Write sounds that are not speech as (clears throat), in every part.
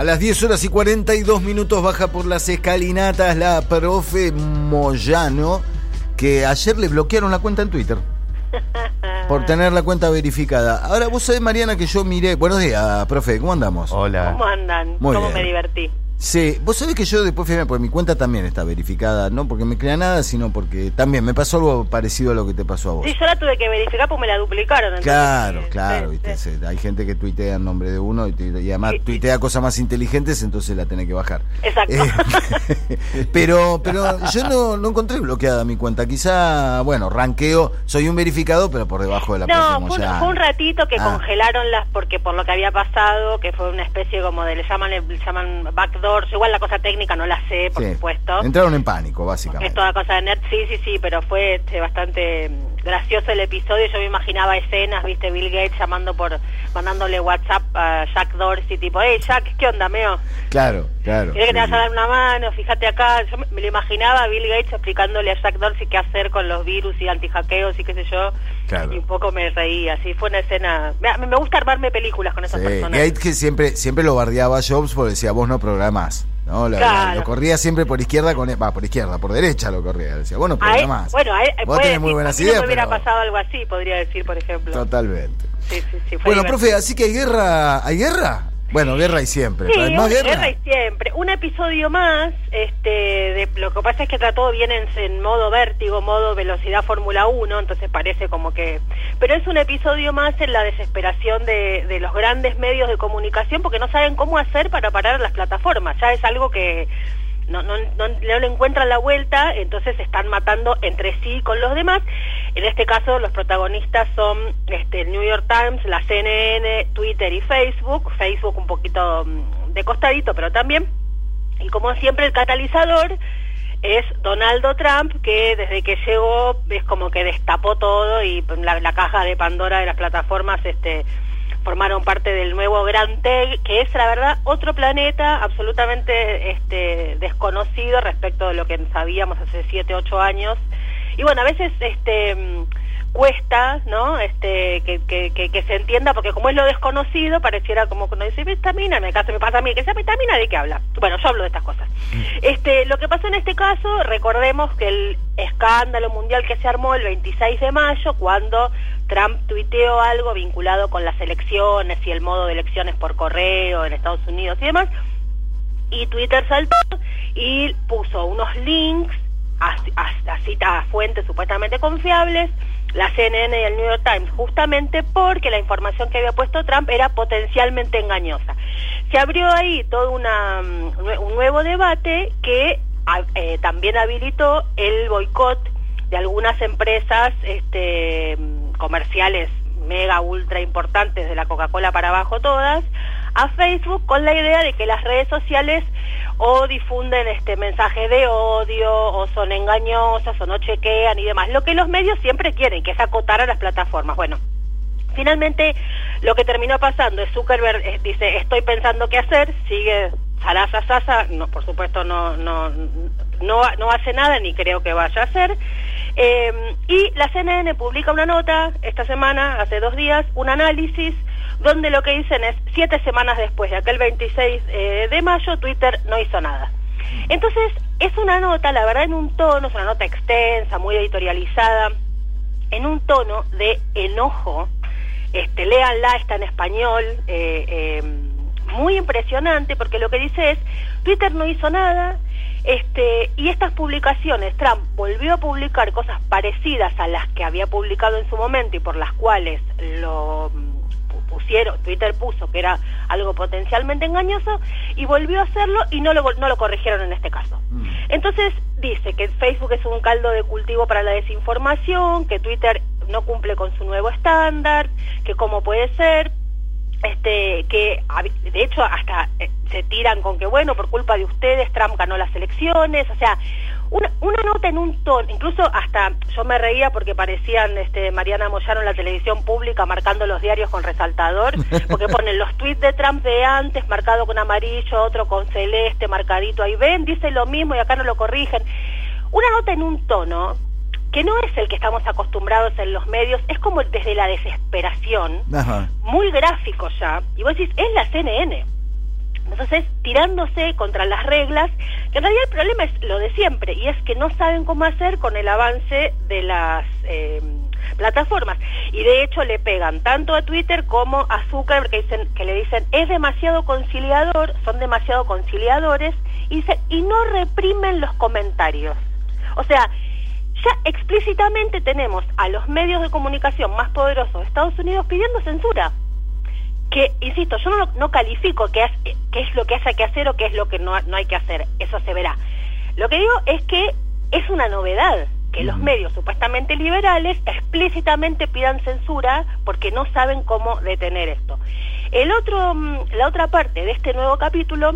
A las 10 horas y 42 minutos baja por las escalinatas la profe Moyano, que ayer le bloquearon la cuenta en Twitter. (laughs) Por tener la cuenta verificada. Ahora, vos sabés, Mariana, que yo miré. Buenos días, profe, ¿cómo andamos? Hola. ¿Cómo andan? Muy ¿Cómo bien. me divertí? Sí, vos sabés que yo después fui a porque mi cuenta también está verificada, no porque me crea nada, sino porque también me pasó algo parecido a lo que te pasó a vos. Sí, yo la tuve que verificar porque me la duplicaron. entonces, Claro, claro, sí, viste, sí. hay gente que tuitea en nombre de uno y, y además Sí, tuitea cosas más inteligentes, entonces la tenés que bajar. Exacto. Eh, (laughs) pero pero yo no, no encontré bloqueada mi cuenta, quizá, bueno, ranqueo, soy un verificado, pero por debajo de la No, fue un, fue un ratito que Ah. congelaron las, porque por lo que había pasado, que fue una especie como de, le llaman, le llaman igual la cosa técnica no la sé, por Sí. supuesto. Entraron en pánico, porque básicamente. es toda cosa de nerd, sí, sí, sí, pero fue este, bastante gracioso el episodio. Yo me imaginaba escenas, viste, Bill Gates llamando por, mandándole WhatsApp a Jack Dorsey, tipo, hey Jack, ¿qué onda, meo? Claro, claro. ¿Querés que te vaya a dar una mano? Fíjate acá. Yo me, me lo imaginaba a Bill Gates explicándole a Jack Dorsey qué hacer con los virus y antihackeos y qué sé yo. Claro. Y un poco me reía. Sí, fue una escena... Me, me gusta armarme películas con esas Sí, personas. Gates que siempre, siempre lo bardeaba a Jobs porque decía, vos no programás. ¿No? La- la- Claro. lo corría siempre por izquierda, con va, por izquierda, por derecha lo corría. Decía, vos no A él- programás. bueno, a él, vos puede tenés muy buenas no ideas. me hubiera pero- pasado algo así, podría decir, por ejemplo. Totalmente. Sí, sí, sí. Bueno, divertido. profe, así que hay guerra. ¿Hay guerra? Bueno, guerra hay siempre. Sí, guerra. guerra y siempre. Un episodio más, este, de, lo que pasa es que trató bien en, en modo vértigo, modo velocidad Fórmula 1, entonces parece como que... Pero es un episodio más en la desesperación de, de los grandes medios de comunicación porque no saben cómo hacer para parar las plataformas. Ya es algo que no, no, no, no le encuentran la vuelta, entonces se están matando entre sí con los demás. En este caso, los protagonistas son este, el New York Times, la CNN, Twitter y Facebook. Facebook un poquito mm, de costadito, pero también. Y como siempre, el catalizador es Donaldo Trump, que desde que llegó es como que destapó todo y la, la caja de Pandora de las plataformas este, formaron parte del nuevo Gran Tech, que es la verdad otro planeta absolutamente este, desconocido respecto de lo que sabíamos hace 7, 8 años. Y bueno, a veces este cuesta, ¿no? Este que, que, que, que se entienda porque como es lo desconocido pareciera como que uno dice vitamina, en el caso me pasa a mí que esa vitamina de qué habla. Bueno, yo hablo de estas cosas. Este, lo que pasó en este caso, recordemos que el escándalo mundial que se armó el 26 de mayo cuando Trump tuiteó algo vinculado con las elecciones y el modo de elecciones por correo en Estados Unidos y demás. Y Twitter saltó y puso unos links a, citas fuentes supuestamente confiables, la CNN y el New York Times, justamente porque la información que había puesto Trump era potencialmente engañosa. Se abrió ahí todo mm, un nuevo debate que a- eh, también habilitó el boicot de algunas empresas este, mm, comerciales mega ultra importantes de la Coca-Cola para abajo todas a Facebook con la idea de que las redes sociales o difunden este mensajes de odio o son engañosas o no chequean y demás lo que los medios siempre quieren que es acotar a las plataformas bueno Finalmente, lo que terminó pasando es Zuckerberg eh, dice, estoy pensando qué hacer, sigue Sarasa Sasa, no, por supuesto no, no, no, no hace nada ni creo que vaya a hacer. Eh, y la CNN publica una nota esta semana, hace dos días, un análisis donde lo que dicen es, siete semanas después de aquel 26 eh, de mayo, Twitter no hizo nada. Entonces, es una nota, la verdad, en un tono, es una nota extensa, muy editorializada, en un tono de enojo, este, léanla, está en español, eh, eh, muy impresionante, porque lo que dice es, Twitter no hizo nada, este, y estas publicaciones, Trump volvió a publicar cosas parecidas a las que había publicado en su momento y por las cuales lo mm, pu- pusieron, Twitter puso que era algo potencialmente engañoso, y volvió a hacerlo y no lo, no lo corrigieron en este caso. Mm. Entonces dice que Facebook es un caldo de cultivo para la desinformación, que Twitter no cumple con su nuevo estándar, que cómo puede ser, este, que de hecho hasta eh, se tiran con que bueno, por culpa de ustedes Trump ganó las elecciones, o sea, una, una nota en un tono, incluso hasta yo me reía porque parecían este, Mariana Moyano en la televisión pública marcando los diarios con resaltador, porque (laughs) ponen los tweets de Trump de antes marcado con amarillo, otro con celeste, marcadito ahí, ven, dice lo mismo y acá no lo corrigen. Una nota en un tono que no es el que estamos acostumbrados en los medios, es como desde la desesperación, Ajá. muy gráfico ya, y vos decís, es la CNN. Entonces, tirándose contra las reglas, que en realidad el problema es lo de siempre, y es que no saben cómo hacer con el avance de las eh, plataformas. Y de hecho le pegan tanto a Twitter como a Zuckerberg, que, dicen, que le dicen, es demasiado conciliador, son demasiado conciliadores, y, y no reprimen los comentarios. O sea, ya explícitamente tenemos a los medios de comunicación más poderosos de Estados Unidos pidiendo censura que, insisto, yo no, no califico qué es, qué es lo que haya que hacer o qué es lo que no, no hay que hacer, eso se verá. Lo que digo es que es una novedad que los medios supuestamente liberales explícitamente pidan censura porque no saben cómo detener esto. El otro, mm, la otra parte de este nuevo capítulo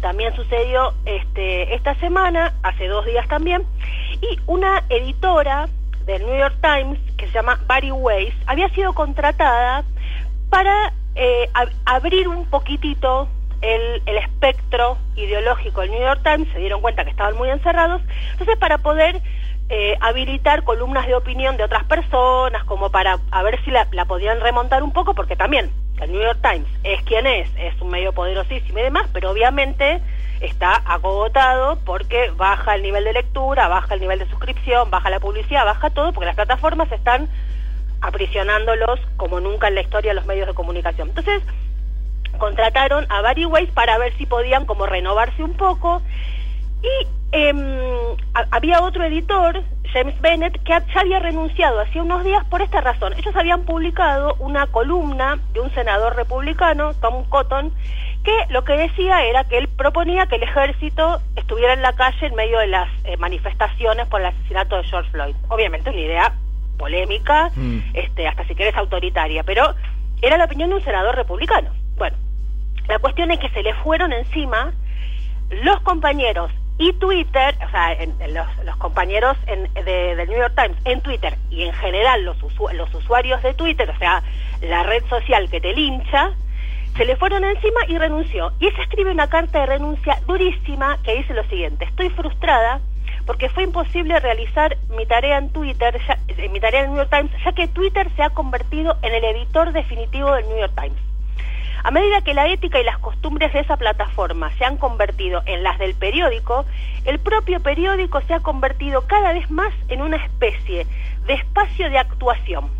también sucedió este, esta semana, hace dos días también, y una editora del New York Times, que se llama Barry Weiss, había sido contratada para eh, abrir un poquitito el, el, espectro ideológico del New York Times, se dieron cuenta que estaban muy encerrados, entonces para poder eh, habilitar columnas de opinión de otras personas, como para a ver si la, podían remontar un poco, porque también el New York Times es quien es, es un medio poderosísimo y demás, pero obviamente está acogotado porque baja el nivel de lectura, baja el nivel de suscripción, baja la publicidad, baja todo, porque las plataformas están aprisionándolos como nunca en la historia los medios de comunicación. Entonces, contrataron a Barry Weiss para ver si podían como renovarse un poco y eh, había otro editor, James Bennett, que ya había renunciado hace unos días por esta razón. Ellos habían publicado una columna de un senador republicano, Tom Cotton, que lo que decía era que él proponía que el ejército estuviera en la calle en medio de las eh, manifestaciones por el asesinato de George Floyd. Obviamente una idea polémica, mm. este, hasta si querés autoritaria, pero era la opinión de un senador republicano. Bueno, la cuestión es que se le fueron encima los compañeros y Twitter, o sea, los, compañeros de, del New York Times en Twitter y en general los, usuarios de Twitter, o sea, la red social que te lincha, se le fueron encima y renunció. Y ella escribe una carta de renuncia durísima que dice lo siguiente, estoy frustrada porque fue imposible realizar mi tarea en Twitter, eh, mi tarea en el New York Times, ya que Twitter se ha convertido en el editor definitivo del New York Times. A medida que la ética y las costumbres de esa plataforma se han convertido en las del periódico, el propio periódico se ha convertido cada vez más en una especie de espacio de actuación.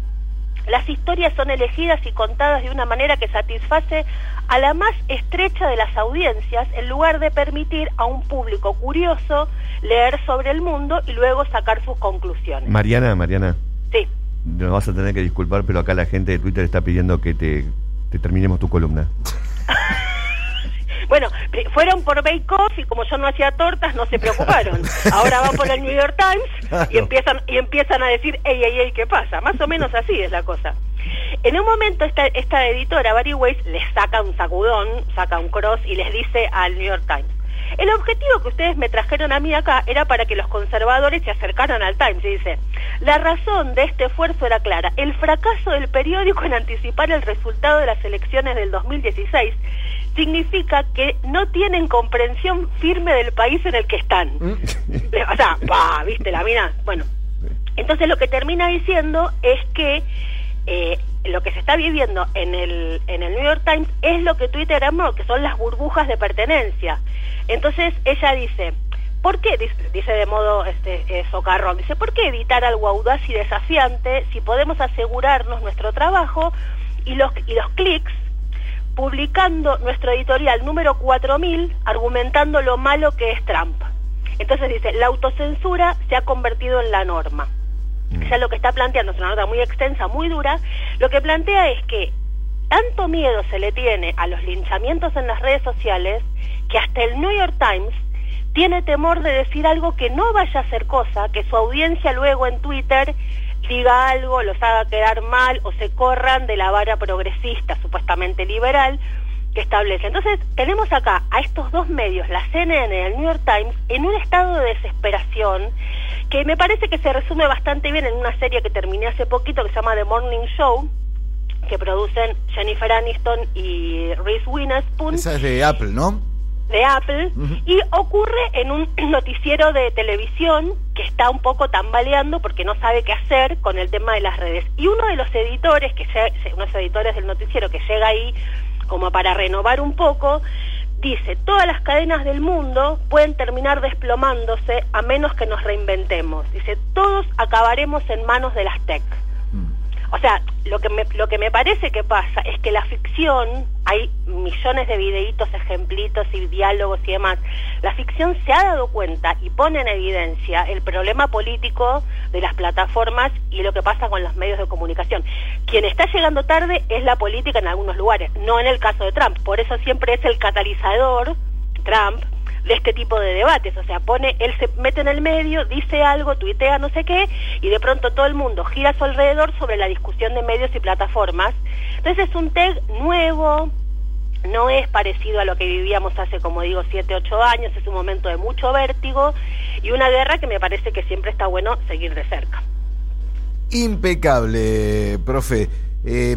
Las historias son elegidas y contadas de una manera que satisface a la más estrecha de las audiencias en lugar de permitir a un público curioso leer sobre el mundo y luego sacar sus conclusiones. Mariana, Mariana. Sí. Nos vas a tener que disculpar, pero acá la gente de Twitter está pidiendo que te, terminemos tu columna. Bueno, fueron por Bake Off y como yo no hacía tortas, no se preocuparon. Ahora van por el New York Times y empiezan, y empiezan a decir, ey, ey, ey, ¿qué pasa? Más o menos así es la cosa. En un momento esta, esta editora, Barry Weiss, les saca un sacudón, saca un cross y les dice al New York Times, el objetivo que ustedes me trajeron a mí acá era para que los conservadores se acercaran al Times. Y dice, la razón de este esfuerzo era clara, el fracaso del periódico en anticipar el resultado de las elecciones del 2016 significa que no tienen comprensión firme del país en el que están. Mm. o sea, ¿viste la mina? Bueno, entonces lo que termina diciendo es que eh, lo que se está viviendo en el, en el New York Times es lo que Twitter amó, que son las burbujas de pertenencia. Entonces ella dice, ¿por qué, dice de modo este, eh, socarrón, dice, ¿por qué editar algo audaz y desafiante si podemos asegurarnos nuestro trabajo y los, y los clics publicando nuestro editorial número 4000 argumentando lo malo que es Trump? Entonces dice, la autocensura se ha convertido en la norma. Ya lo que está planteando es una nota muy extensa, muy dura. Lo que plantea es que tanto miedo se le tiene a los linchamientos en las redes sociales que hasta el New York Times tiene temor de decir algo que no vaya a ser cosa, que su audiencia luego en Twitter diga algo, los haga quedar mal o se corran de la vara progresista, supuestamente liberal, que establece. Entonces, tenemos acá a estos dos medios, la CNN y el New York Times, en un estado de desesperación que me parece que se resume bastante bien en una serie que terminé hace poquito que se llama The Morning Show, que producen Jennifer Aniston y Reese Witherspoon. Esa es de Apple, ¿no? De Apple. Y ocurre en un (clears throat) noticiero de televisión que está un poco tambaleando porque no sabe qué hacer con el tema de las redes. Y uno de los editores, que unos editores del noticiero que llega ahí como para renovar un poco, dice, todas las cadenas del mundo pueden terminar desplomándose a menos que nos reinventemos. Dice, todos acabaremos en manos de las tech. O sea, lo que, me, lo que me parece que pasa es que la ficción, hay millones de videitos, ejemplitos y diálogos y demás, la ficción se ha dado cuenta y pone en evidencia el problema político de las plataformas y lo que pasa con los medios de comunicación. Quien está llegando tarde es la política en algunos lugares, no en el caso de Trump. Por eso siempre es el catalizador, Trump, este tipo de debates, o sea, pone, él se mete en el medio, dice algo, tuitea no sé qué, y de pronto todo el mundo gira a su alrededor sobre la discusión de medios y plataformas. Entonces es un TEG nuevo, no es parecido a lo que vivíamos hace, como digo, siete, ocho años, es un momento de mucho vértigo y una guerra que me parece que siempre está bueno seguir de cerca. Impecable, profe. Eh,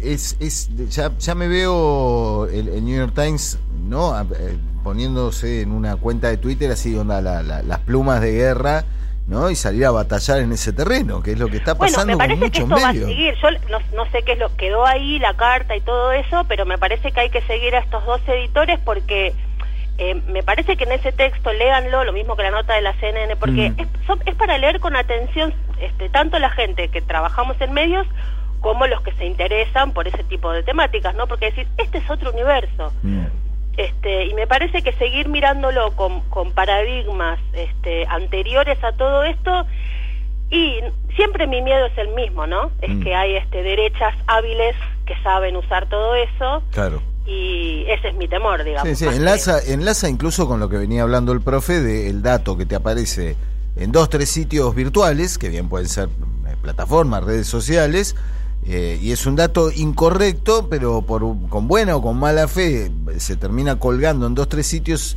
es, es, ya, ya me veo el, el New York Times, ¿no? A- eh, poniéndose en una cuenta de Twitter así, onda, la- la- las plumas de guerra, ¿no? Y salir a batallar en ese terreno, que es lo que está Bueno, pasando me parece con que medios. va a seguir. Yo no, no sé qué es lo quedó ahí, la carta y todo eso, pero me parece que hay que seguir a estos dos editores porque eh, me parece que en ese texto léanlo, lo mismo que la nota de la CNN, porque Mm. es, son- es para leer con atención este, tanto la gente que trabajamos en medios como los que se interesan por ese tipo de temáticas, ¿no? Porque decís, este es otro universo. Mm. Este, y me parece que seguir mirándolo con, con paradigmas este, anteriores a todo esto, y siempre mi miedo es el mismo, ¿no? Es Mm. que hay este, derechas hábiles que saben usar todo eso, Claro. y ese es mi temor, digamos. Sí, sí, que- enlaza, enlaza incluso con lo que venía hablando el profe del dato que te aparece en dos, tres sitios virtuales, que bien pueden ser eh, plataformas, redes sociales, eh, y es un dato incorrecto, pero por, con buena o con mala fe se termina colgando en dos, tres sitios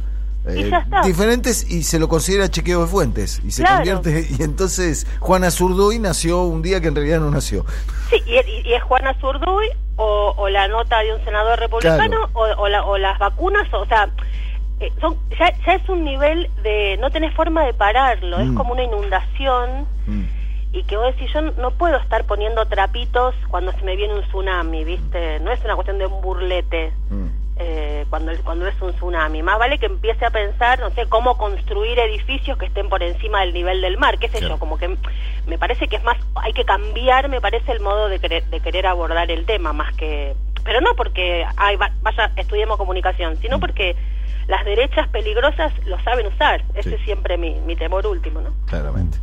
eh, Y diferentes y se lo considera chequeo de fuentes. Y se Claro. convierte, (laughs) y entonces Juana Zurduy nació un día que en realidad no nació. Sí, y, es Juana Zurduy, o, o la nota de un senador republicano, o, o la- o las vacunas, o sea, eh, son, ya, ya es un nivel de, no tenés forma de pararlo, es Mm. como una inundación, Mm. Y que vos decís, yo no puedo estar poniendo trapitos cuando se me viene un tsunami, ¿viste? No es una cuestión de un burlete. Mm. eh, cuando, cuando es un tsunami. Más vale que empiece a pensar, no sé, cómo construir edificios que estén por encima del nivel del mar, qué sé Claro. yo, como que me parece que es más, hay que cambiar, me parece, el modo de querer, de querer abordar el tema, más que... Pero no porque, ay, va- vaya, estudiemos comunicación, sino porque las derechas peligrosas lo saben usar. Ese Sí. es siempre mi, mi temor último, ¿no? Claramente.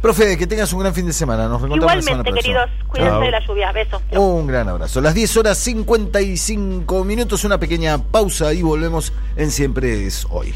Profe, que tengas un gran fin de semana. Nos reencontramos la semana Igualmente, queridos, cuídense Chao. de la lluvia. Besos. Un gran abrazo. Las 10 horas 55 minutos, una pequeña pausa y volvemos en Siempre es hoy.